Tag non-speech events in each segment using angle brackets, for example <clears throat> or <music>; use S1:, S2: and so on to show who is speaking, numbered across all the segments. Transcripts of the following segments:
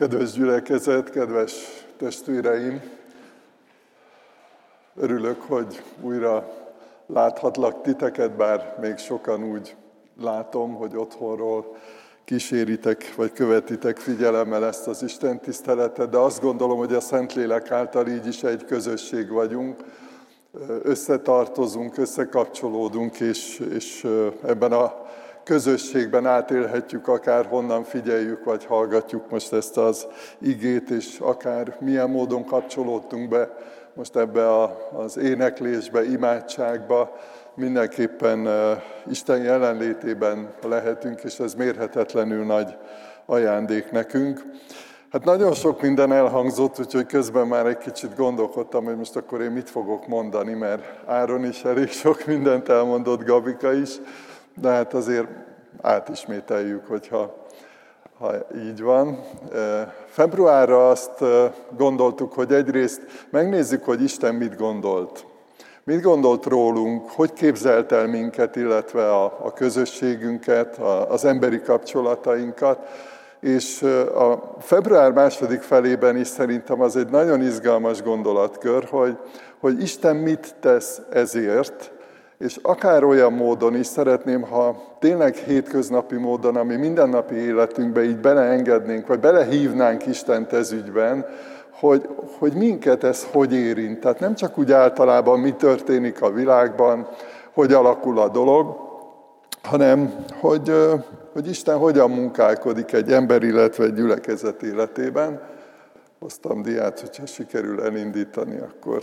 S1: Kedves gyülekezet, kedves testvéreim! Örülök, hogy újra láthatlak titeket, bár még sokan úgy látom, hogy otthonról kíséritek, vagy követitek figyelemmel ezt az Isten tiszteletet, de azt gondolom, hogy a Szentlélek által így is egy közösség vagyunk, összetartozunk, összekapcsolódunk, és, és ebben a közösségben átélhetjük, akár honnan figyeljük, vagy hallgatjuk most ezt az igét, és akár milyen módon kapcsolódtunk be most ebbe az éneklésbe, imádságba, mindenképpen Isten jelenlétében lehetünk, és ez mérhetetlenül nagy ajándék nekünk. Hát nagyon sok minden elhangzott, úgyhogy közben már egy kicsit gondolkodtam, hogy most akkor én mit fogok mondani, mert Áron is elég sok mindent elmondott, Gabika is, de hát azért átismételjük, hogyha ha így van. Februárra azt gondoltuk, hogy egyrészt megnézzük, hogy Isten mit gondolt. Mit gondolt rólunk, hogy képzelt el minket, illetve a, a közösségünket, a, az emberi kapcsolatainkat. És a február második felében is szerintem az egy nagyon izgalmas gondolatkör, hogy, hogy Isten mit tesz ezért, és akár olyan módon is szeretném, ha tényleg hétköznapi módon, ami mindennapi életünkbe így beleengednénk, vagy belehívnánk Istent ez ügyben, hogy, hogy minket ez hogy érint. Tehát nem csak úgy általában mi történik a világban, hogy alakul a dolog, hanem hogy, hogy Isten hogyan munkálkodik egy ember, illetve egy gyülekezet életében. Hoztam diát, hogyha sikerül elindítani, akkor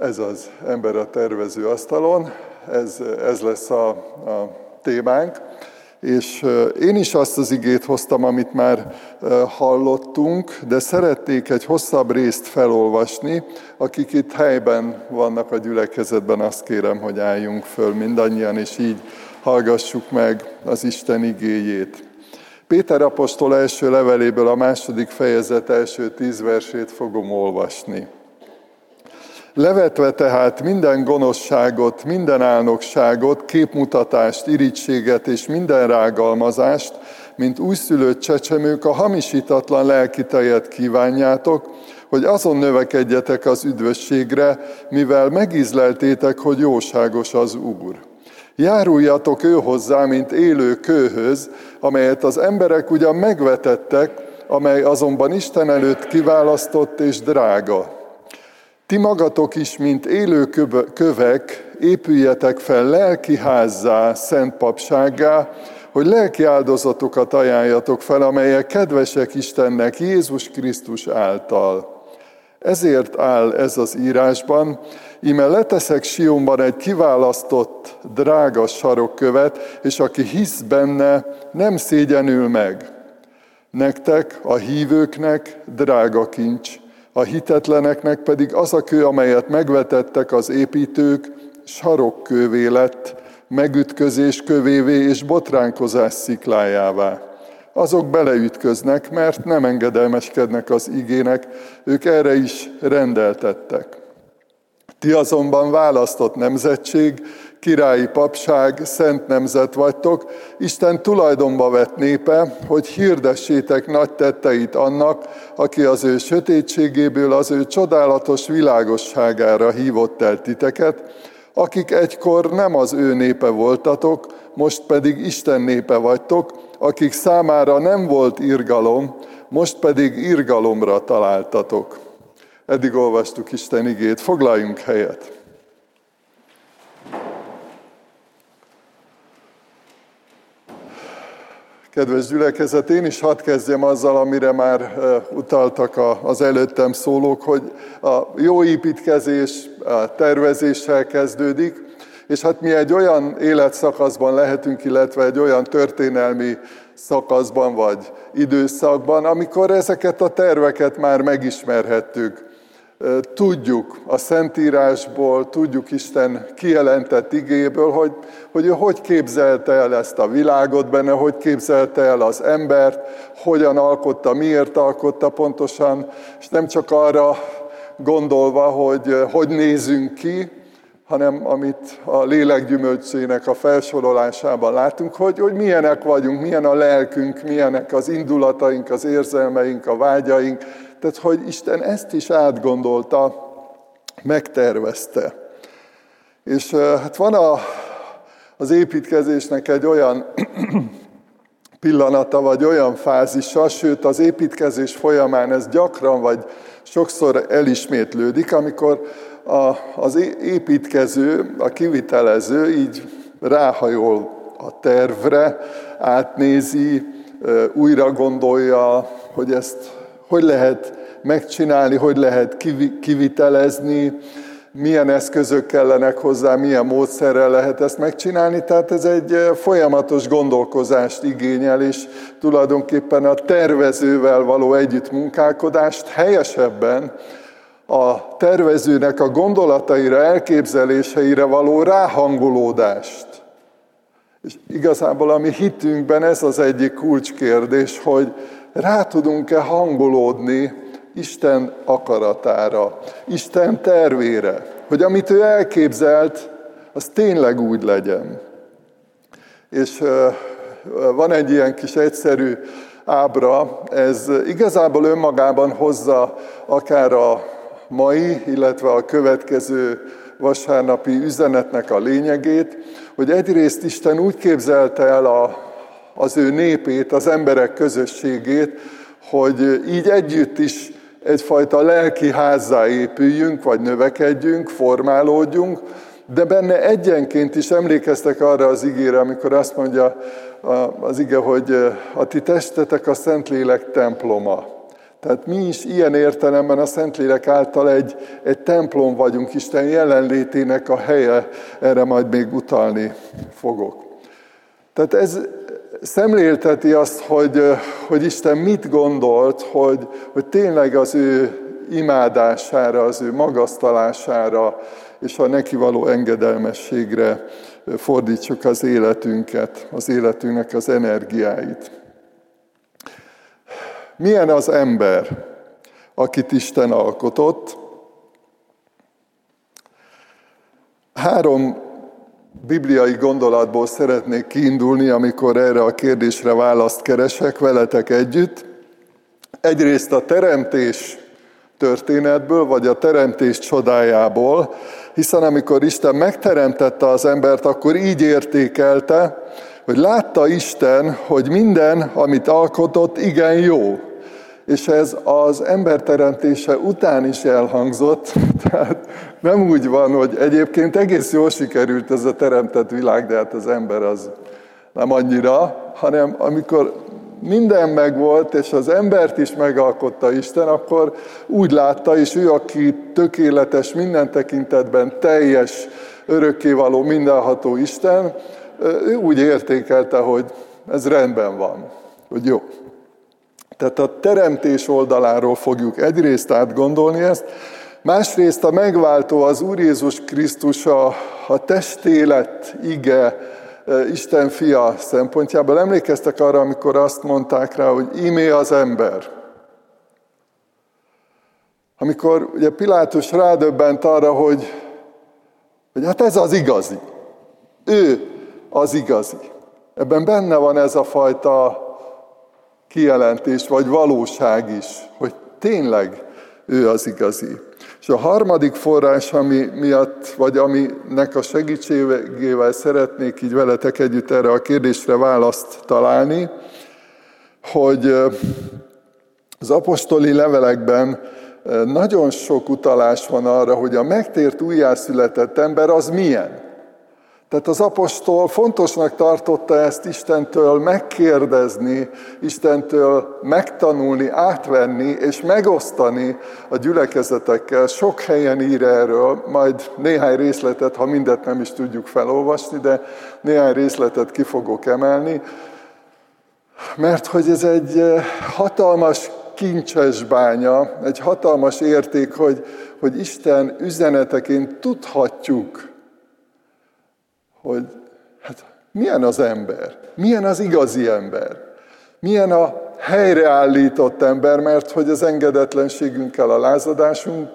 S1: ez az ember a tervező asztalon, ez, ez lesz a, a témánk. És én is azt az igét hoztam, amit már hallottunk, de szeretnék egy hosszabb részt felolvasni. Akik itt helyben vannak a gyülekezetben, azt kérem, hogy álljunk föl mindannyian, és így hallgassuk meg az Isten igéjét. Péter apostol első leveléből a második fejezet első tíz versét fogom olvasni. Levetve tehát minden gonoszságot, minden álnokságot, képmutatást, irítséget és minden rágalmazást, mint újszülött csecsemők a hamisítatlan lelki tejet kívánjátok, hogy azon növekedjetek az üdvösségre, mivel megízleltétek, hogy jóságos az Úr. Járuljatok ő hozzá, mint élő kőhöz, amelyet az emberek ugyan megvetettek, amely azonban Isten előtt kiválasztott és drága. Ti magatok is, mint élő kövek, épüljetek fel lelki házzá, szent papsággá, hogy lelki áldozatokat ajánljatok fel, amelyek kedvesek Istennek Jézus Krisztus által. Ezért áll ez az írásban, íme leteszek Sionban egy kiválasztott, drága sarokkövet, és aki hisz benne, nem szégyenül meg. Nektek, a hívőknek drága kincs, a hitetleneknek pedig az a kő, amelyet megvetettek az építők, sarokkővé lett, megütközés kövévé és botránkozás sziklájává. Azok beleütköznek, mert nem engedelmeskednek az igének, ők erre is rendeltettek. Ti azonban választott nemzetség, királyi papság, szent nemzet vagytok, Isten tulajdonba vett népe, hogy hirdessétek nagy tetteit annak, aki az ő sötétségéből az ő csodálatos világosságára hívott el titeket, akik egykor nem az ő népe voltatok, most pedig Isten népe vagytok, akik számára nem volt irgalom, most pedig irgalomra találtatok. Eddig olvastuk Isten igét, foglaljunk helyet. Kedves gyülekezet, én is hadd kezdjem azzal, amire már utaltak az előttem szólók, hogy a jó építkezés a tervezéssel kezdődik, és hát mi egy olyan életszakaszban lehetünk, illetve egy olyan történelmi szakaszban vagy időszakban, amikor ezeket a terveket már megismerhettük. Tudjuk a Szentírásból, tudjuk Isten kijelentett igéből, hogy, hogy ő hogy képzelte el ezt a világot benne, hogy képzelte el az embert, hogyan alkotta, miért alkotta pontosan, és nem csak arra gondolva, hogy hogy nézünk ki, hanem amit a lélek gyümölcsének a felsorolásában látunk, hogy, hogy milyenek vagyunk, milyen a lelkünk, milyenek az indulataink, az érzelmeink, a vágyaink. Tehát, hogy Isten ezt is átgondolta, megtervezte. És hát van a, az építkezésnek egy olyan <clears throat> pillanata, vagy olyan fázisa, sőt az építkezés folyamán ez gyakran, vagy sokszor elismétlődik, amikor a, az építkező, a kivitelező így ráhajol a tervre, átnézi, újra gondolja, hogy ezt hogy lehet megcsinálni, hogy lehet kivitelezni, milyen eszközök kellenek hozzá, milyen módszerrel lehet ezt megcsinálni. Tehát ez egy folyamatos gondolkozást igényel, és tulajdonképpen a tervezővel való együttmunkálkodást helyesebben a tervezőnek a gondolataira, elképzeléseire való ráhangolódást. És igazából a mi hitünkben ez az egyik kulcskérdés, hogy rá tudunk-e hangolódni Isten akaratára, Isten tervére, hogy amit ő elképzelt, az tényleg úgy legyen. És van egy ilyen kis egyszerű ábra, ez igazából önmagában hozza akár a mai, illetve a következő vasárnapi üzenetnek a lényegét, hogy egyrészt Isten úgy képzelte el a, az ő népét, az emberek közösségét, hogy így együtt is egyfajta lelki házzá épüljünk, vagy növekedjünk, formálódjunk, de benne egyenként is emlékeztek arra az igére, amikor azt mondja az ige, hogy a ti testetek a Szentlélek temploma. Tehát mi is ilyen értelemben a Szentlélek által egy, egy templom vagyunk, Isten jelenlétének a helye, erre majd még utalni fogok. Tehát ez szemlélteti azt, hogy, hogy Isten mit gondolt, hogy, hogy tényleg az ő imádására, az ő magasztalására és a neki való engedelmességre fordítsuk az életünket, az életünknek az energiáit. Milyen az ember, akit Isten alkotott? Három bibliai gondolatból szeretnék kiindulni, amikor erre a kérdésre választ keresek veletek együtt. Egyrészt a teremtés történetből, vagy a teremtés csodájából, hiszen amikor Isten megteremtette az embert, akkor így értékelte, hogy látta Isten, hogy minden, amit alkotott, igen jó. És ez az ember teremtése után is elhangzott, <laughs> tehát nem úgy van, hogy egyébként egész jól sikerült ez a teremtett világ, de hát az ember az nem annyira, hanem amikor minden megvolt, és az embert is megalkotta Isten, akkor úgy látta, és ő, aki tökéletes minden tekintetben, teljes, örökkévaló, mindenható Isten, ő úgy értékelte, hogy ez rendben van, hogy jó. Tehát a teremtés oldaláról fogjuk egyrészt átgondolni ezt, másrészt a megváltó az Úr Jézus Krisztus a, a testélet ige, e, Isten fia szempontjából. Emlékeztek arra, amikor azt mondták rá, hogy imé az ember. Amikor ugye Pilátus rádöbbent arra, hogy, hogy hát ez az igazi. Ő az igazi. Ebben benne van ez a fajta kijelentés, vagy valóság is, hogy tényleg ő az igazi. És a harmadik forrás, ami miatt, vagy aminek a segítségével szeretnék így veletek együtt erre a kérdésre választ találni, hogy az apostoli levelekben nagyon sok utalás van arra, hogy a megtért újjászületett ember az milyen. Tehát az apostol fontosnak tartotta ezt Istentől megkérdezni, Istentől megtanulni, átvenni és megosztani a gyülekezetekkel. Sok helyen ír erről, majd néhány részletet, ha mindet nem is tudjuk felolvasni, de néhány részletet ki fogok emelni. Mert hogy ez egy eh, hatalmas kincses bánya, egy hatalmas érték, hogy, hogy Isten üzeneteként tudhatjuk, hogy hát milyen az ember, milyen az igazi ember, milyen a helyreállított ember, mert hogy az engedetlenségünkkel, a lázadásunk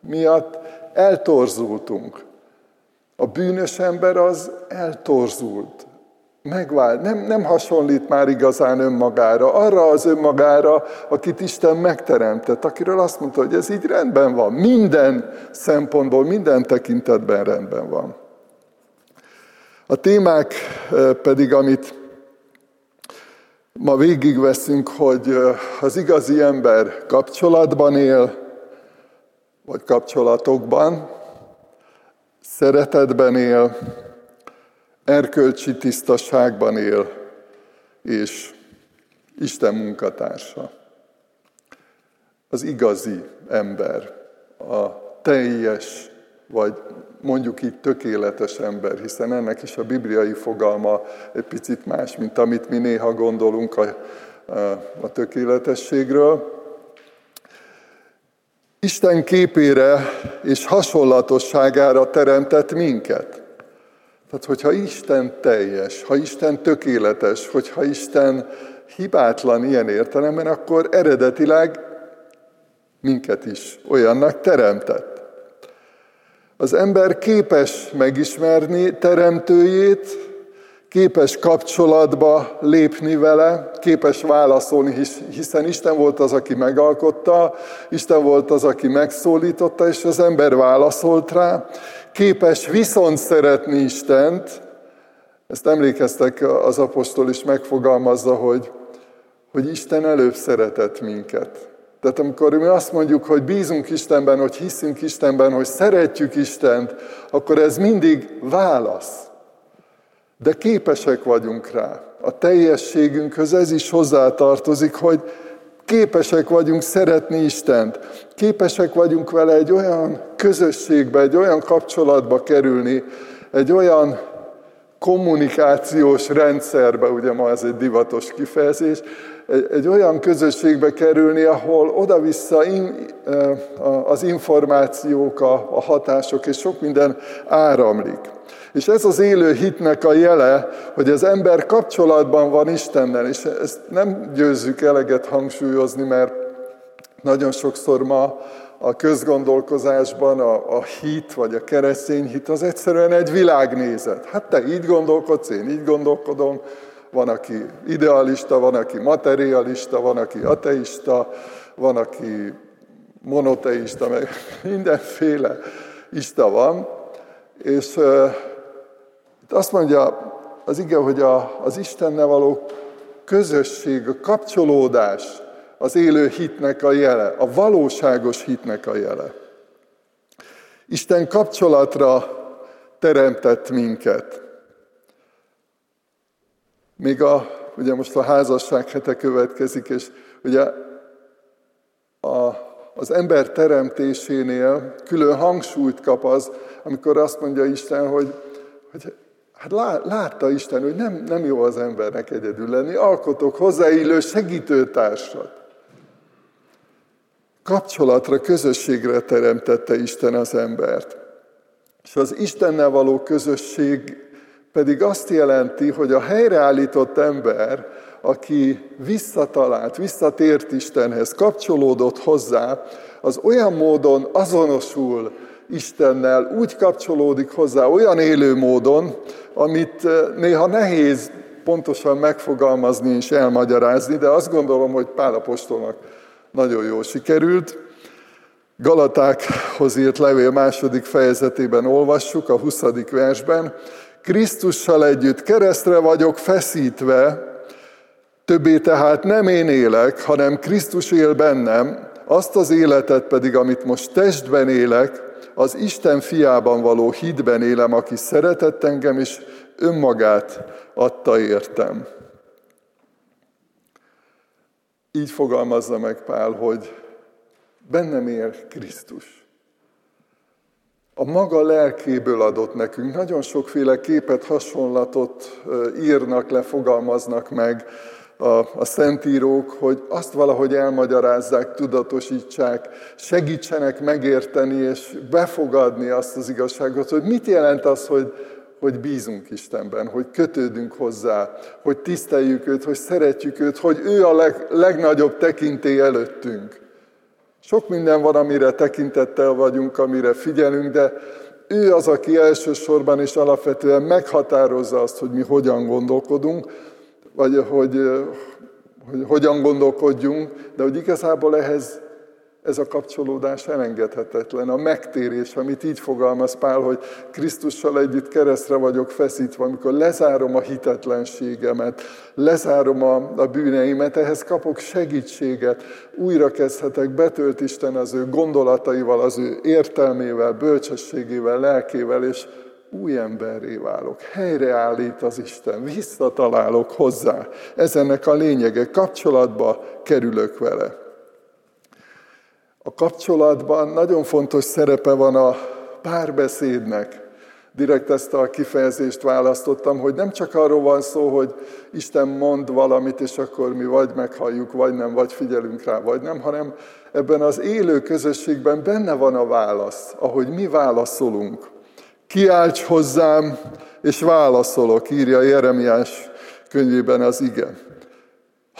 S1: miatt eltorzultunk. A bűnös ember az eltorzult, megvált, nem, nem hasonlít már igazán önmagára, arra az önmagára, akit Isten megteremtett, akiről azt mondta, hogy ez így rendben van, minden szempontból, minden tekintetben rendben van. A témák pedig, amit ma végigveszünk, hogy az igazi ember kapcsolatban él, vagy kapcsolatokban, szeretetben él, erkölcsi tisztaságban él, és Isten munkatársa. Az igazi ember, a teljes, vagy mondjuk így tökéletes ember, hiszen ennek is a bibliai fogalma egy picit más, mint amit mi néha gondolunk a, a, tökéletességről. Isten képére és hasonlatosságára teremtett minket. Tehát, hogyha Isten teljes, ha Isten tökéletes, hogyha Isten hibátlan ilyen értelemben, akkor eredetileg minket is olyannak teremtett. Az ember képes megismerni teremtőjét, képes kapcsolatba lépni vele, képes válaszolni, hiszen Isten volt az, aki megalkotta, Isten volt az, aki megszólította, és az ember válaszolt rá, képes viszont szeretni Istent, ezt emlékeztek, az apostol is megfogalmazza, hogy, hogy Isten előbb szeretett minket. Tehát amikor mi azt mondjuk, hogy bízunk Istenben, hogy hiszünk Istenben, hogy szeretjük Istent, akkor ez mindig válasz. De képesek vagyunk rá. A teljességünkhöz ez is hozzátartozik, hogy képesek vagyunk szeretni Istent, képesek vagyunk vele egy olyan közösségbe, egy olyan kapcsolatba kerülni, egy olyan kommunikációs rendszerbe, ugye ma ez egy divatos kifejezés, egy, egy olyan közösségbe kerülni, ahol oda-vissza in, az információk, a, a hatások és sok minden áramlik. És ez az élő hitnek a jele, hogy az ember kapcsolatban van Istennel, és ezt nem győzzük eleget hangsúlyozni, mert nagyon sokszor ma a közgondolkozásban a, a hit, vagy a keresztény hit az egyszerűen egy világnézet. Hát te így gondolkodsz, én így gondolkodom, van, aki idealista, van, aki materialista, van, aki ateista, van, aki monoteista, meg <laughs> mindenféle ista van. És itt azt mondja az ige, hogy a, az Istennel való közösség, a kapcsolódás az élő hitnek a jele, a valóságos hitnek a jele. Isten kapcsolatra teremtett minket. Még a, ugye most a házasság hete következik, és ugye a, az ember teremtésénél külön hangsúlyt kap az, amikor azt mondja Isten, hogy, hogy Hát látta Isten, hogy nem, nem jó az embernek egyedül lenni, alkotok hozzáillő segítőtársat. Kapcsolatra, közösségre teremtette Isten az embert. És az Istennel való közösség pedig azt jelenti, hogy a helyreállított ember, aki visszatalált, visszatért Istenhez, kapcsolódott hozzá, az olyan módon azonosul Istennel, úgy kapcsolódik hozzá olyan élő módon, amit eh, néha nehéz pontosan megfogalmazni és elmagyarázni, de azt gondolom, hogy Pálapostolnak nagyon jól sikerült. Galatákhoz írt levél második fejezetében olvassuk, a 20. versben. Krisztussal együtt keresztre vagyok feszítve, többé tehát nem én élek, hanem Krisztus él bennem, azt az életet pedig, amit most testben élek, az Isten fiában való hitben élem, aki szeretett engem, és önmagát adta értem. Így fogalmazza meg Pál, hogy bennem él Krisztus. A maga lelkéből adott nekünk. Nagyon sokféle képet, hasonlatot írnak le, fogalmaznak meg a, a szentírók, hogy azt valahogy elmagyarázzák, tudatosítsák, segítsenek megérteni és befogadni azt az igazságot, hogy mit jelent az, hogy, hogy bízunk Istenben, hogy kötődünk hozzá, hogy tiszteljük őt, hogy szeretjük őt, hogy ő a leg, legnagyobb tekintély előttünk. Sok minden van, amire tekintettel vagyunk, amire figyelünk, de ő az, aki elsősorban és alapvetően meghatározza azt, hogy mi hogyan gondolkodunk, vagy hogy, hogy hogyan gondolkodjunk, de hogy igazából ehhez ez a kapcsolódás elengedhetetlen. A megtérés, amit így fogalmaz Pál, hogy Krisztussal együtt keresztre vagyok feszítve, amikor lezárom a hitetlenségemet, lezárom a, a bűneimet, ehhez kapok segítséget, újra kezdhetek, betölt Isten az ő gondolataival, az ő értelmével, bölcsességével, lelkével, és új emberré válok, helyreállít az Isten, visszatalálok hozzá. Ez ennek a lényege, kapcsolatba kerülök vele. A kapcsolatban nagyon fontos szerepe van a párbeszédnek. Direkt ezt a kifejezést választottam, hogy nem csak arról van szó, hogy Isten mond valamit, és akkor mi vagy meghalljuk, vagy nem, vagy figyelünk rá, vagy nem, hanem ebben az élő közösségben benne van a válasz, ahogy mi válaszolunk. Kiálts hozzám, és válaszolok, írja Jeremiás könyvében az ige.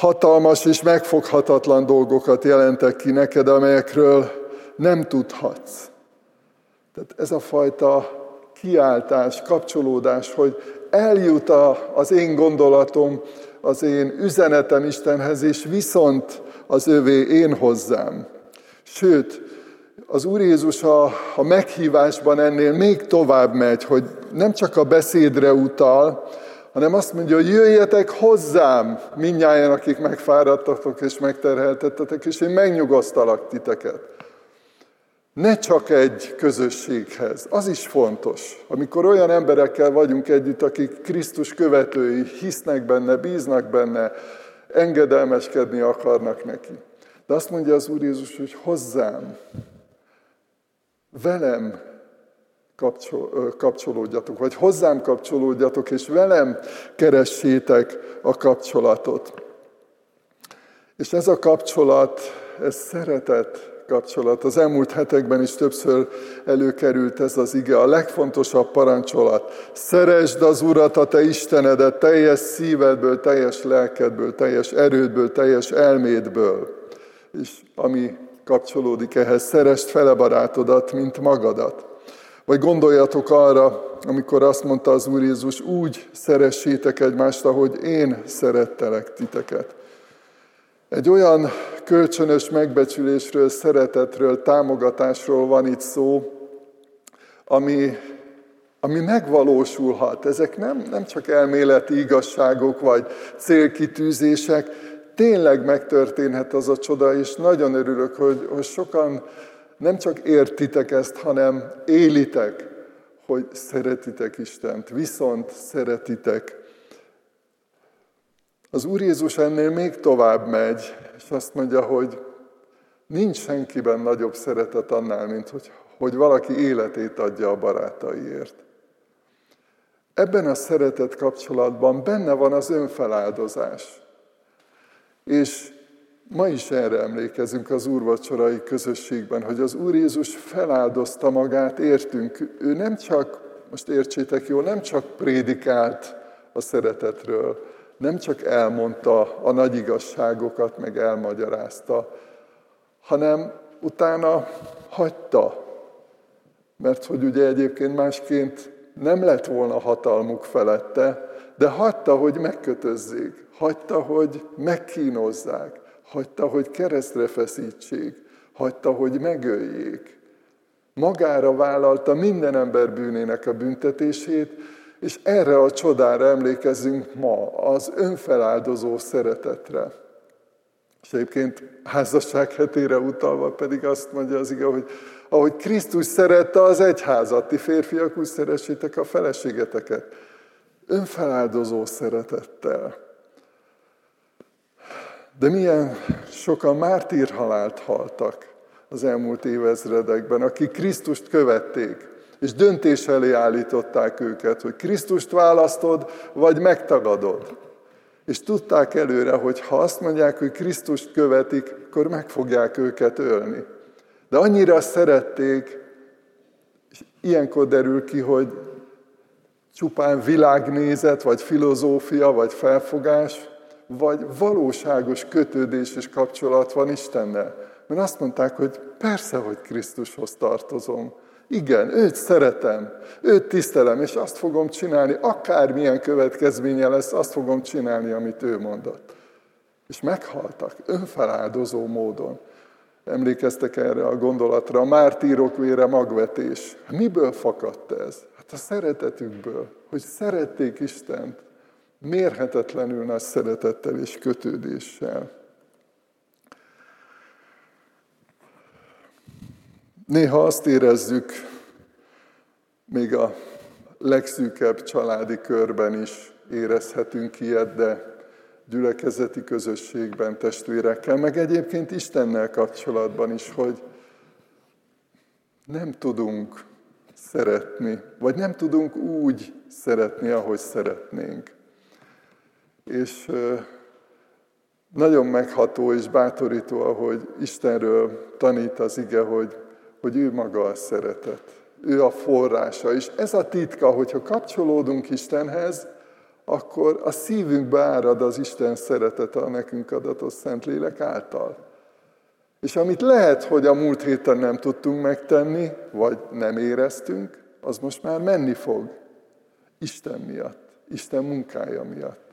S1: Hatalmas és megfoghatatlan dolgokat jelentek ki neked, amelyekről nem tudhatsz. Tehát ez a fajta kiáltás, kapcsolódás, hogy eljut az én gondolatom, az én üzenetem Istenhez, és viszont az övé én hozzám. Sőt, az Úr Jézus a, a meghívásban ennél még tovább megy, hogy nem csak a beszédre utal, hanem azt mondja, hogy jöjjetek hozzám, minnyáján, akik megfáradtatok és megterheltettetek, és én megnyugasztalak titeket. Ne csak egy közösséghez, az is fontos. Amikor olyan emberekkel vagyunk együtt, akik Krisztus követői, hisznek benne, bíznak benne, engedelmeskedni akarnak neki. De azt mondja az Úr Jézus, hogy hozzám, velem kapcsolódjatok, vagy hozzám kapcsolódjatok, és velem keressétek a kapcsolatot. És ez a kapcsolat, ez szeretet kapcsolat. Az elmúlt hetekben is többször előkerült ez az ige, a legfontosabb parancsolat. Szeresd az Urat, a te Istenedet, teljes szívedből, teljes lelkedből, teljes erődből, teljes elmédből. És ami kapcsolódik ehhez, szeresd fele barátodat, mint magadat. Vagy gondoljatok arra, amikor azt mondta az Úr Jézus, úgy szeressétek egymást, ahogy én szerettelek titeket. Egy olyan kölcsönös megbecsülésről, szeretetről, támogatásról van itt szó, ami, ami megvalósulhat. Ezek nem, nem csak elméleti igazságok vagy célkitűzések, tényleg megtörténhet az a csoda, és nagyon örülök, hogy, hogy sokan nem csak értitek ezt, hanem élitek, hogy szeretitek Istent, viszont szeretitek. Az Úr Jézus ennél még tovább megy, és azt mondja, hogy nincs senkiben nagyobb szeretet annál, mint hogy, hogy valaki életét adja a barátaiért. Ebben a szeretet kapcsolatban benne van az önfeláldozás. És Ma is erre emlékezünk az úrvacsorai közösségben, hogy az Úr Jézus feláldozta magát, értünk. Ő nem csak, most értsétek jól, nem csak prédikált a szeretetről, nem csak elmondta a nagy igazságokat, meg elmagyarázta, hanem utána hagyta. Mert hogy ugye egyébként másként nem lett volna hatalmuk felette, de hagyta, hogy megkötözzék, hagyta, hogy megkínozzák, hagyta, hogy keresztre feszítsék, hagyta, hogy megöljék. Magára vállalta minden ember bűnének a büntetését, és erre a csodára emlékezünk ma, az önfeláldozó szeretetre. És egyébként házasság hetére utalva pedig azt mondja az ige, hogy ahogy Krisztus szerette az egyházat, ti férfiak úgy szeressétek a feleségeteket. Önfeláldozó szeretettel. De milyen sokan mártírhalált haltak az elmúlt évezredekben, akik Krisztust követték, és döntés elé állították őket, hogy Krisztust választod, vagy megtagadod. És tudták előre, hogy ha azt mondják, hogy Krisztust követik, akkor meg fogják őket ölni. De annyira szerették, és ilyenkor derül ki, hogy csupán világnézet, vagy filozófia, vagy felfogás, vagy valóságos kötődés és kapcsolat van Istennel. Mert azt mondták, hogy persze, hogy Krisztushoz tartozom. Igen, őt szeretem, őt tisztelem, és azt fogom csinálni, akármilyen következménye lesz, azt fogom csinálni, amit ő mondott. És meghaltak önfeláldozó módon. Emlékeztek erre a gondolatra, a mártírok vére magvetés. Miből fakadt ez? Hát a szeretetükből, hogy szerették Istent, mérhetetlenül nagy szeretettel és kötődéssel. Néha azt érezzük, még a legszűkebb családi körben is érezhetünk ilyet, de gyülekezeti közösségben, testvérekkel, meg egyébként Istennel kapcsolatban is, hogy nem tudunk szeretni, vagy nem tudunk úgy szeretni, ahogy szeretnénk. És nagyon megható és bátorító, ahogy Istenről tanít az ige, hogy, hogy ő maga a szeretet. Ő a forrása. És ez a titka, hogyha kapcsolódunk Istenhez, akkor a szívünkbe árad az Isten szeretete a nekünk adatos Szentlélek által. És amit lehet, hogy a múlt héten nem tudtunk megtenni, vagy nem éreztünk, az most már menni fog. Isten miatt, Isten munkája miatt.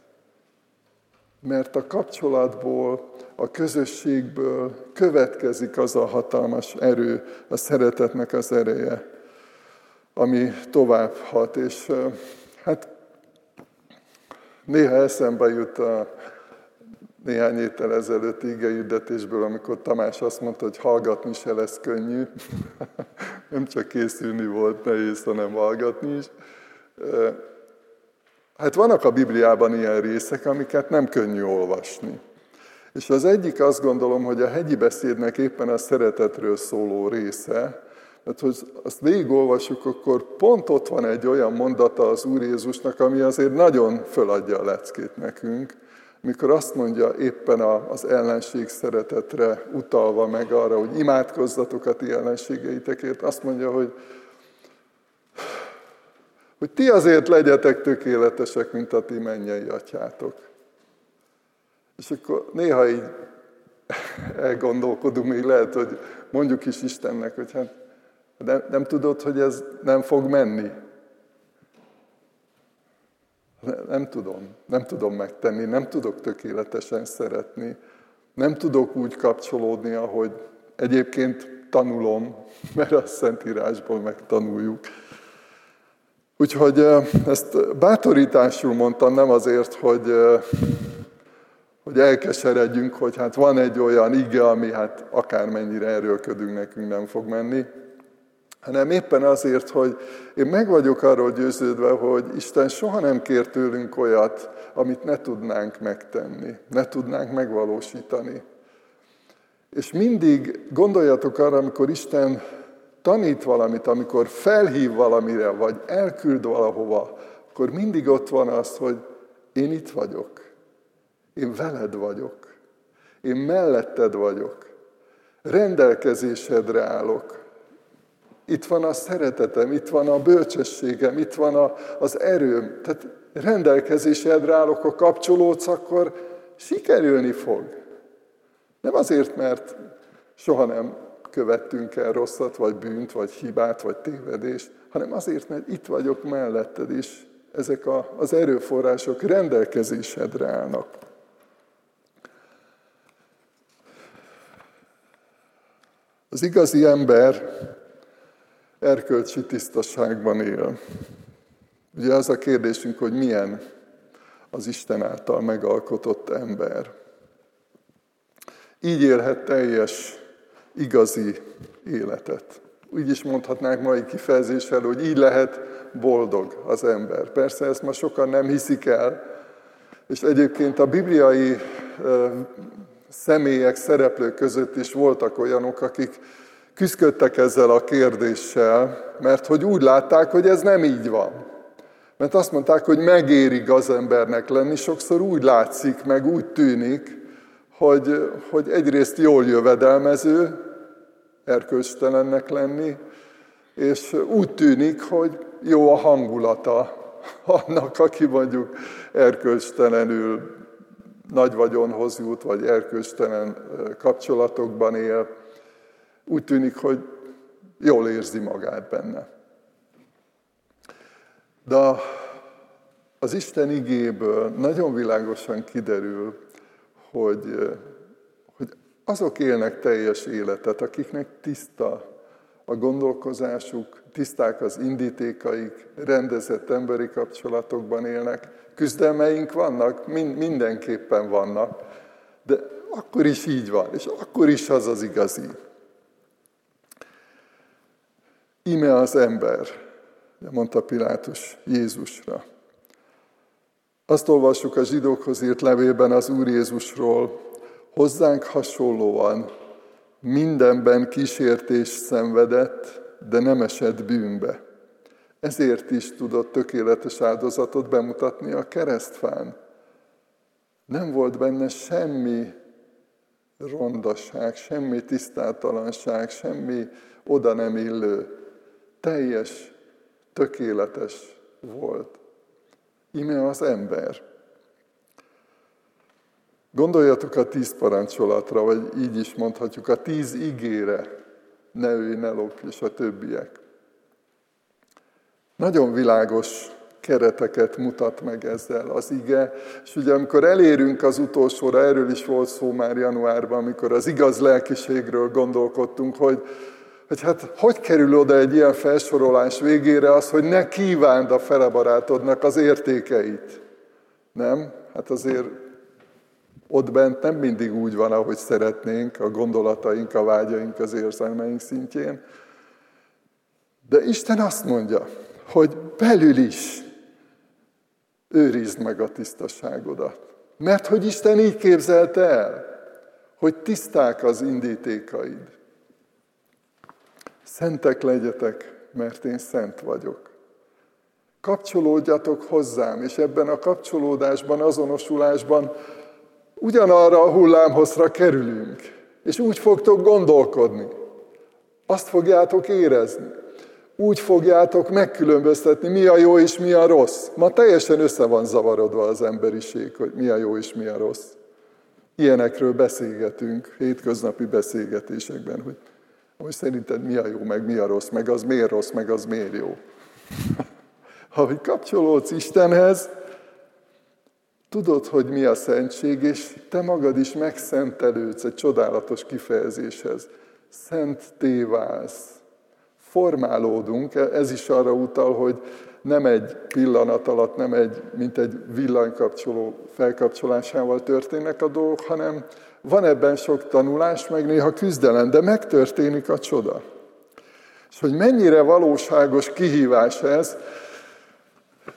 S1: Mert a kapcsolatból, a közösségből következik az a hatalmas erő, a szeretetnek az ereje, ami tovább hat. És hát Néha eszembe jut a néhány héttel ezelőtt igehirdetésből, amikor Tamás azt mondta, hogy hallgatni se lesz könnyű. <laughs> Nem csak készülni volt nehéz, hanem hallgatni is. Hát vannak a Bibliában ilyen részek, amiket nem könnyű olvasni. És az egyik azt gondolom, hogy a hegyi beszédnek éppen a szeretetről szóló része, mert hogy azt végigolvassuk, akkor pont ott van egy olyan mondata az Úr Jézusnak, ami azért nagyon föladja a leckét nekünk, mikor azt mondja éppen az ellenség szeretetre utalva meg arra, hogy imádkozzatok a ti ellenségeitekért, azt mondja, hogy hogy ti azért legyetek tökéletesek, mint a ti mennyei atyátok. És akkor néha így <laughs> elgondolkodunk, még lehet, hogy mondjuk is Istennek, hogy hát nem, nem tudod, hogy ez nem fog menni? Nem tudom, nem tudom megtenni, nem tudok tökéletesen szeretni, nem tudok úgy kapcsolódni, ahogy egyébként tanulom, <laughs> mert a Szentírásból megtanuljuk. Úgyhogy ezt bátorításul mondtam, nem azért, hogy, hogy elkeseredjünk, hogy hát van egy olyan ige, ami hát akármennyire erőlködünk, nekünk nem fog menni, hanem éppen azért, hogy én meg vagyok arról győződve, hogy Isten soha nem kér tőlünk olyat, amit ne tudnánk megtenni, ne tudnánk megvalósítani. És mindig gondoljatok arra, amikor Isten tanít valamit, amikor felhív valamire, vagy elküld valahova, akkor mindig ott van az, hogy én itt vagyok, én veled vagyok, én melletted vagyok, rendelkezésedre állok, itt van a szeretetem, itt van a bölcsességem, itt van a, az erőm. Tehát rendelkezésedre állok, ha kapcsolódsz, akkor sikerülni fog. Nem azért, mert soha nem követtünk el rosszat, vagy bűnt, vagy hibát, vagy tévedést, hanem azért, mert itt vagyok melletted, és ezek a, az erőforrások rendelkezésedre állnak. Az igazi ember erkölcsi tisztaságban él. Ugye az a kérdésünk, hogy milyen az Isten által megalkotott ember. Így élhet teljes, igazi életet. Úgy is mondhatnánk mai kifejezéssel, hogy így lehet boldog az ember. Persze ezt ma sokan nem hiszik el, és egyébként a bibliai személyek, szereplők között is voltak olyanok, akik küzdöttek ezzel a kérdéssel, mert hogy úgy látták, hogy ez nem így van. Mert azt mondták, hogy megéri az embernek lenni, sokszor úgy látszik, meg úgy tűnik, hogy, hogy egyrészt jól jövedelmező, erkölcstelennek lenni, és úgy tűnik, hogy jó a hangulata annak, aki mondjuk erkölcstelenül nagy vagyonhoz jut, vagy erkölcstelen kapcsolatokban él, úgy tűnik, hogy jól érzi magát benne. De az Isten igéből nagyon világosan kiderül, hogy azok élnek teljes életet, akiknek tiszta a gondolkozásuk, tiszták az indítékaik, rendezett emberi kapcsolatokban élnek. Küzdelmeink vannak, mindenképpen vannak, de akkor is így van, és akkor is az az igazi. Ime az ember, mondta Pilátus Jézusra. Azt olvassuk a zsidókhoz írt levélben az Úr Jézusról, hozzánk hasonlóan mindenben kísértést szenvedett, de nem esett bűnbe. Ezért is tudott tökéletes áldozatot bemutatni a keresztfán. Nem volt benne semmi rondaság, semmi tisztátalanság, semmi oda nem illő. Teljes, tökéletes volt. Ime az ember. Gondoljatok a tíz parancsolatra, vagy így is mondhatjuk, a tíz ígére, ne őj, ne lop, és a többiek. Nagyon világos kereteket mutat meg ezzel az ige, és ugye amikor elérünk az utolsóra, erről is volt szó már januárban, amikor az igaz lelkiségről gondolkodtunk, hogy, hogy hát hogy kerül oda egy ilyen felsorolás végére az, hogy ne kívánd a felebarátodnak az értékeit. Nem? Hát azért ott bent nem mindig úgy van, ahogy szeretnénk, a gondolataink, a vágyaink, az érzelmeink szintjén. De Isten azt mondja, hogy belül is őrizd meg a tisztaságodat. Mert hogy Isten így képzelte el, hogy tiszták az indítékaid. Szentek legyetek, mert én szent vagyok. Kapcsolódjatok hozzám, és ebben a kapcsolódásban, azonosulásban ugyanarra a hullámhozra kerülünk, és úgy fogtok gondolkodni. Azt fogjátok érezni. Úgy fogjátok megkülönböztetni, mi a jó és mi a rossz. Ma teljesen össze van zavarodva az emberiség, hogy mi a jó és mi a rossz. Ilyenekről beszélgetünk hétköznapi beszélgetésekben, hogy, hogy szerinted mi a jó, meg mi a rossz, meg az miért rossz, meg az miért jó. <laughs> Ha kapcsolódsz Istenhez, Tudod, hogy mi a szentség, és te magad is megszentelődsz egy csodálatos kifejezéshez. Szent téválsz. Formálódunk, ez is arra utal, hogy nem egy pillanat alatt, nem egy, mint egy villanykapcsoló felkapcsolásával történnek a dolgok, hanem van ebben sok tanulás, meg néha küzdelem, de megtörténik a csoda. És hogy mennyire valóságos kihívás ez,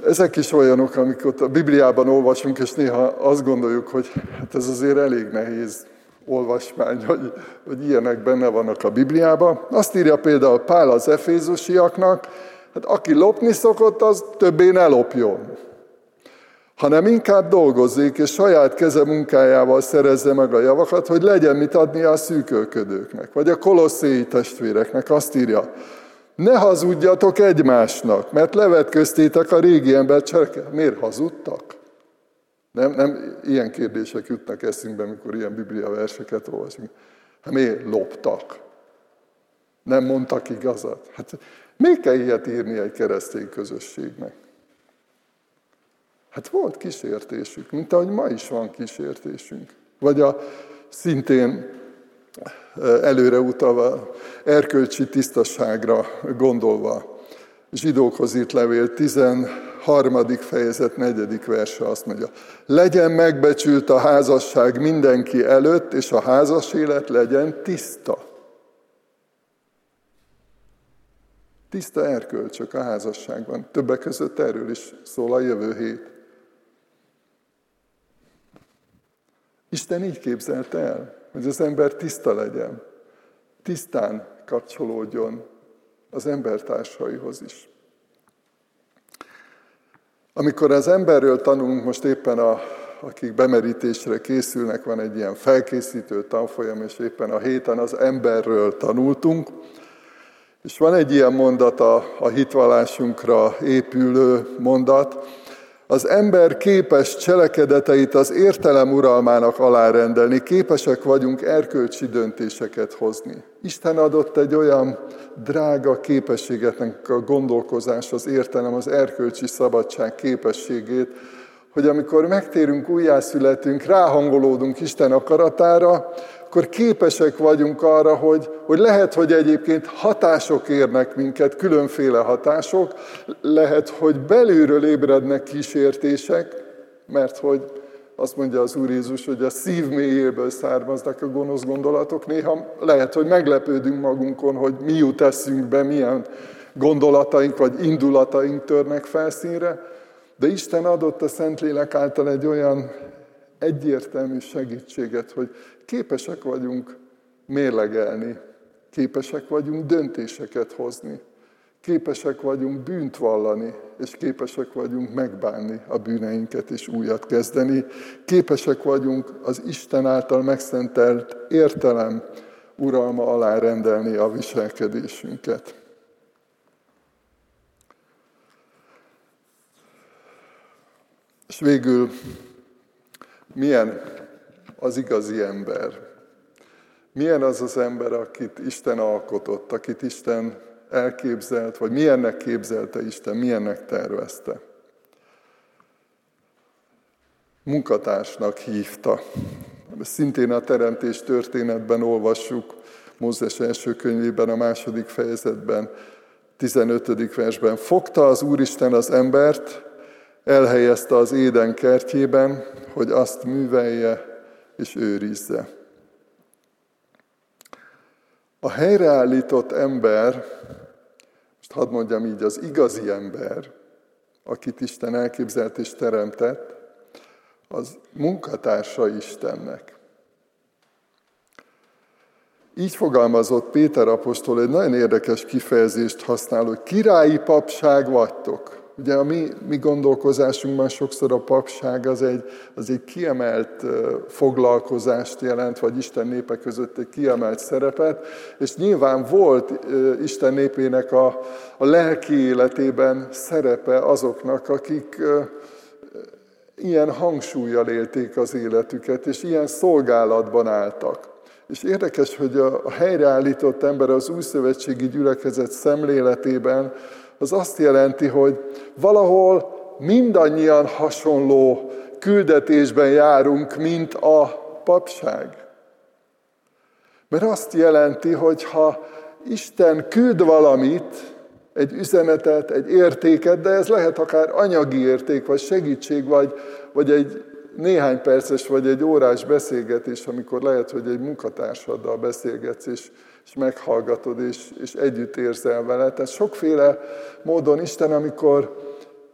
S1: ezek is olyanok, amiket a Bibliában olvasunk, és néha azt gondoljuk, hogy hát ez azért elég nehéz olvasmány, hogy, hogy ilyenek benne vannak a Bibliában. Azt írja például Pál az efézusiaknak, hát aki lopni szokott, az többé ne lopjon, hanem inkább dolgozzék, és saját keze munkájával szerezze meg a javakat, hogy legyen mit adni a szűkölködőknek. Vagy a kolosszéi testvéreknek azt írja, ne hazudjatok egymásnak, mert levetköztétek a régi ember cseleket. Miért hazudtak? Nem, nem ilyen kérdések jutnak eszünkbe, amikor ilyen biblia verseket olvasunk. Hát miért loptak? Nem mondtak igazat? Hát miért kell ilyet írni egy keresztény közösségnek? Hát volt kísértésük, mint ahogy ma is van kísértésünk. Vagy a szintén előre utalva, erkölcsi tisztaságra gondolva. Zsidókhoz írt levél 13. fejezet 4. verse azt mondja, legyen megbecsült a házasság mindenki előtt, és a házas élet legyen tiszta. Tiszta erkölcsök a házasságban. Többek között erről is szól a jövő hét. Isten így képzelte el hogy az ember tiszta legyen, tisztán kapcsolódjon az embertársaihoz is. Amikor az emberről tanulunk, most éppen a, akik bemerítésre készülnek, van egy ilyen felkészítő tanfolyam, és éppen a héten az emberről tanultunk, és van egy ilyen mondat, a, a hitvallásunkra épülő mondat, Az ember képes cselekedeteit az értelem uralmának alárendelni, képesek vagyunk erkölcsi döntéseket hozni. Isten adott egy olyan drága képességetnek a gondolkozás, az értelem, az erkölcsi szabadság képességét, hogy amikor megtérünk, újjászületünk, ráhangolódunk Isten akaratára, akkor képesek vagyunk arra, hogy, hogy lehet, hogy egyébként hatások érnek minket, különféle hatások, lehet, hogy belülről ébrednek kísértések, mert hogy azt mondja az Úr Jézus, hogy a szív mélyéből származnak a gonosz gondolatok. Néha lehet, hogy meglepődünk magunkon, hogy mi jut eszünkbe, milyen gondolataink vagy indulataink törnek felszínre, de Isten adott a Szentlélek által egy olyan egyértelmű segítséget, hogy képesek vagyunk mérlegelni, képesek vagyunk döntéseket hozni, képesek vagyunk bűnt vallani, és képesek vagyunk megbánni a bűneinket és újat kezdeni, képesek vagyunk az Isten által megszentelt értelem uralma alá rendelni a viselkedésünket. És végül milyen az igazi ember? Milyen az az ember, akit Isten alkotott, akit Isten elképzelt, vagy milyennek képzelte Isten, milyennek tervezte? Munkatársnak hívta. Szintén a teremtés történetben olvassuk, Mózes első könyvében, a második fejezetben, 15. versben. Fogta az Úristen az embert, elhelyezte az éden kertjében, hogy azt művelje és őrizze. A helyreállított ember, most hadd mondjam így, az igazi ember, akit Isten elképzelt és teremtett, az munkatársa Istennek. Így fogalmazott Péter apostol egy nagyon érdekes kifejezést használ, hogy királyi papság vagytok. Ugye a mi, mi gondolkozásunkban sokszor a papság az egy, az egy kiemelt foglalkozást jelent, vagy Isten népe között egy kiemelt szerepet, és nyilván volt Isten népének a, a lelki életében szerepe azoknak, akik ilyen hangsúlyjal élték az életüket, és ilyen szolgálatban álltak. És érdekes, hogy a helyreállított ember az új szövetségi gyülekezet szemléletében az azt jelenti, hogy valahol mindannyian hasonló küldetésben járunk, mint a papság. Mert azt jelenti, hogy ha Isten küld valamit, egy üzenetet, egy értéket, de ez lehet akár anyagi érték, vagy segítség, vagy, vagy egy néhány perces, vagy egy órás beszélgetés, amikor lehet, hogy egy munkatársaddal beszélgetsz, és és meghallgatod, és, és együtt érzel vele. Tehát sokféle módon Isten, amikor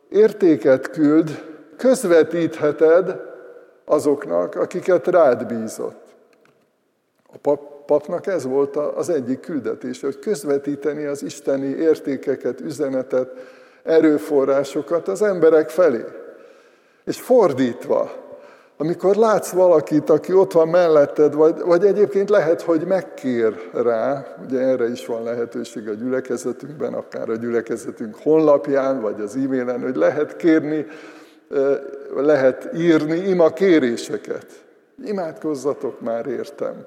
S1: értéket küld, közvetítheted azoknak, akiket rád bízott. A pap, papnak ez volt az egyik küldetése, hogy közvetíteni az isteni értékeket, üzenetet, erőforrásokat az emberek felé. És fordítva, amikor látsz valakit, aki ott van melletted, vagy, vagy egyébként lehet, hogy megkér rá, ugye erre is van lehetőség a gyülekezetünkben, akár a gyülekezetünk honlapján, vagy az e-mailen, hogy lehet kérni, lehet írni ima kéréseket. Imádkozzatok már, értem.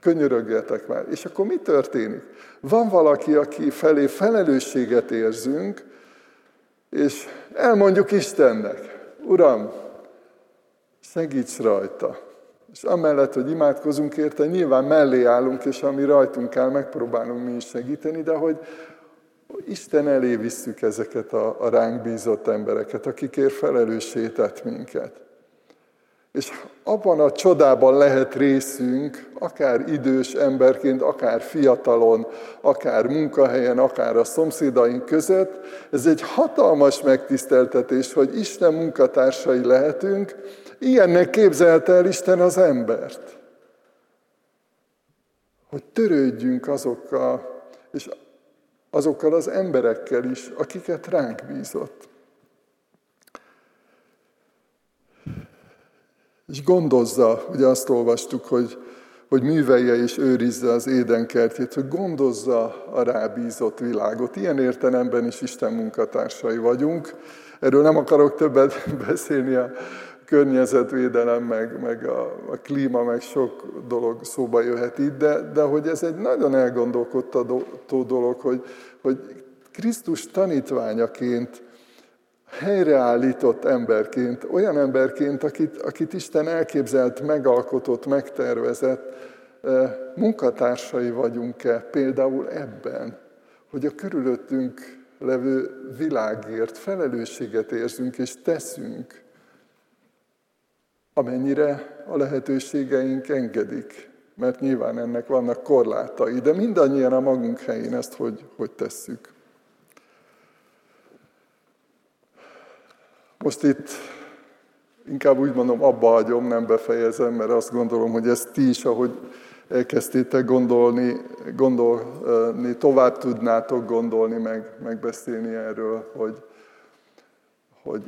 S1: Könyörögjetek már. És akkor mi történik? Van valaki, aki felé felelősséget érzünk, és elmondjuk Istennek, Uram, segíts rajta. És amellett, hogy imádkozunk érte, nyilván mellé állunk, és ami rajtunk áll, megpróbálunk mi is segíteni, de hogy Isten elé visszük ezeket a, a ránk bízott embereket, akikért felelőssé tett minket. És abban a csodában lehet részünk, akár idős emberként, akár fiatalon, akár munkahelyen, akár a szomszédaink között. Ez egy hatalmas megtiszteltetés, hogy Isten munkatársai lehetünk, Ilyennek képzelte el Isten az embert. Hogy törődjünk azokkal, és azokkal az emberekkel is, akiket ránk bízott. És gondozza, ugye azt olvastuk, hogy, hogy művelje és őrizze az édenkertjét, hogy gondozza a rábízott világot. Ilyen értelemben is Isten munkatársai vagyunk. Erről nem akarok többet <laughs> beszélni, a környezetvédelem, meg, meg a, a klíma, meg sok dolog szóba jöhet itt, de, de hogy ez egy nagyon elgondolkodtató dolog, hogy, hogy Krisztus tanítványaként, helyreállított emberként, olyan emberként, akit, akit Isten elképzelt, megalkotott, megtervezett, eh, munkatársai vagyunk-e például ebben, hogy a körülöttünk levő világért felelősséget érzünk és teszünk, amennyire a lehetőségeink engedik. Mert nyilván ennek vannak korlátai, de mindannyian a magunk helyén ezt hogy, hogy tesszük. Most itt inkább úgy mondom, abba hagyom, nem befejezem, mert azt gondolom, hogy ezt ti is, ahogy elkezdtétek gondolni, gondolni, tovább tudnátok gondolni, meg, megbeszélni erről, hogy, hogy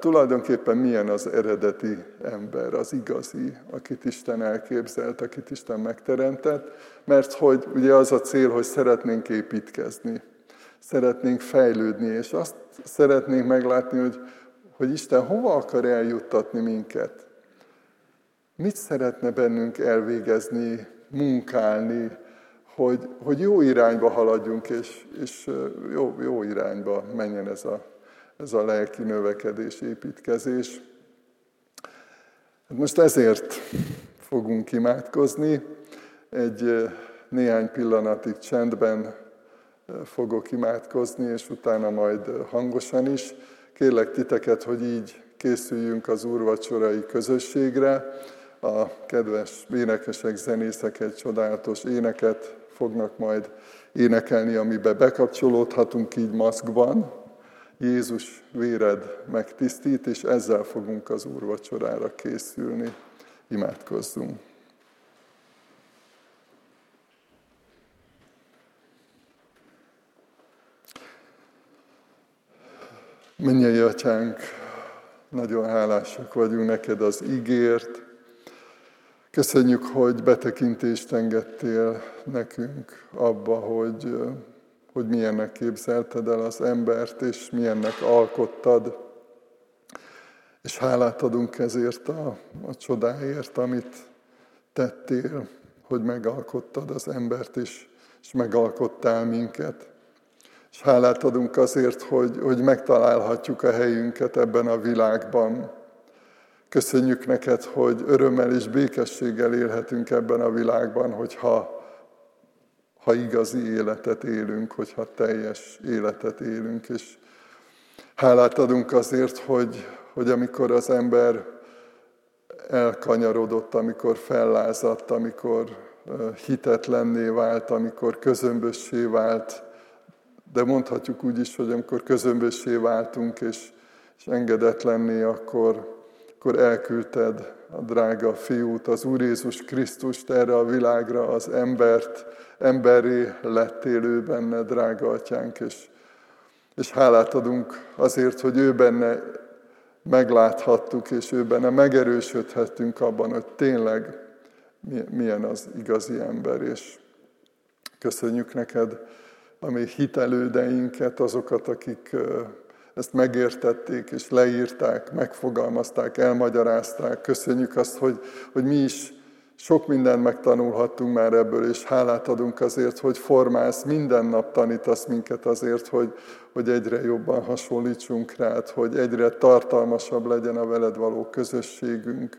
S1: tulajdonképpen milyen az eredeti ember, az igazi, akit Isten elképzelt, akit Isten megteremtett, mert hogy ugye az a cél, hogy szeretnénk építkezni, szeretnénk fejlődni, és azt szeretnénk meglátni, hogy, hogy Isten hova akar eljuttatni minket. Mit szeretne bennünk elvégezni, munkálni, hogy, hogy jó irányba haladjunk, és, és jó, jó irányba menjen ez a, ez a lelki növekedés, építkezés. Most ezért fogunk imádkozni. Egy néhány pillanatig csendben fogok imádkozni, és utána majd hangosan is. Kérlek titeket, hogy így készüljünk az úrvacsorai közösségre. A kedves énekesek, zenészek egy csodálatos éneket fognak majd énekelni, amiben bekapcsolódhatunk így maszkban. Jézus véred megtisztít, és ezzel fogunk az úrvacsorára készülni. Imádkozzunk! Mennyei atyánk, nagyon hálásak vagyunk neked az ígért. Köszönjük, hogy betekintést engedtél nekünk abba, hogy, hogy milyennek képzelted el az embert, és milyennek alkottad. És hálát adunk ezért a, a csodáért, amit tettél, hogy megalkottad az embert, és, és megalkottál minket. És hálát adunk azért, hogy, hogy megtalálhatjuk a helyünket ebben a világban. Köszönjük neked, hogy örömmel és békességgel élhetünk ebben a világban, hogyha ha igazi életet élünk, hogyha teljes életet élünk. És hálát adunk azért, hogy, hogy amikor az ember elkanyarodott, amikor fellázadt, amikor hitetlenné vált, amikor közömbössé vált, de mondhatjuk úgy is, hogy amikor közömbössé váltunk és, és engedetlenné, akkor, akkor elküldted a drága fiút, az Úr Jézus Krisztust erre a világra, az embert, emberré lettél ő benne, drága atyánk, és, és hálát adunk azért, hogy ő benne megláthattuk, és ő benne megerősödhettünk abban, hogy tényleg milyen az igazi ember, és köszönjük neked, a mi hitelődeinket, azokat, akik ezt megértették és leírták, megfogalmazták, elmagyarázták. Köszönjük azt, hogy, hogy mi is sok mindent megtanulhattunk már ebből, és hálát adunk azért, hogy formálsz, minden nap tanítasz minket azért, hogy, hogy egyre jobban hasonlítsunk rád, hogy egyre tartalmasabb legyen a veled való közösségünk.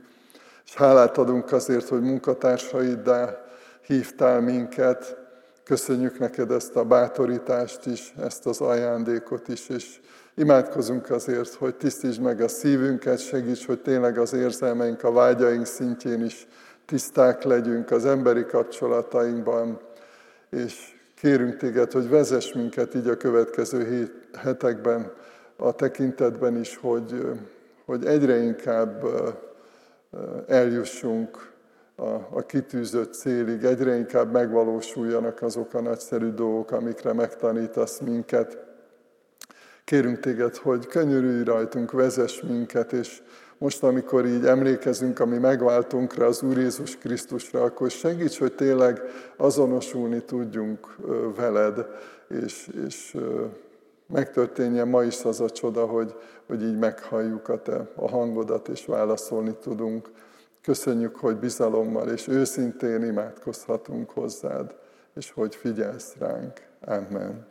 S1: És hálát adunk azért, hogy munkatársaiddá hívtál minket, Köszönjük neked ezt a bátorítást is, ezt az ajándékot is, és imádkozunk azért, hogy tisztítsd meg a szívünket, segíts, hogy tényleg az érzelmeink, a vágyaink szintjén is tiszták legyünk az emberi kapcsolatainkban, és kérünk téged, hogy vezess minket így a következő hetekben, a tekintetben is, hogy, hogy egyre inkább eljussunk a, a kitűzött célig, egyre inkább megvalósuljanak azok a nagyszerű dolgok, amikre megtanítasz minket. Kérünk téged, hogy könyörülj rajtunk, vezess minket, és most, amikor így emlékezünk a mi megváltunkra, az Úr Jézus Krisztusra, akkor segíts, hogy tényleg azonosulni tudjunk veled, és, és megtörténjen ma is az a csoda, hogy, hogy így meghalljuk a te a hangodat, és válaszolni tudunk. Köszönjük, hogy bizalommal és őszintén imádkozhatunk hozzád, és hogy figyelsz ránk. Amen.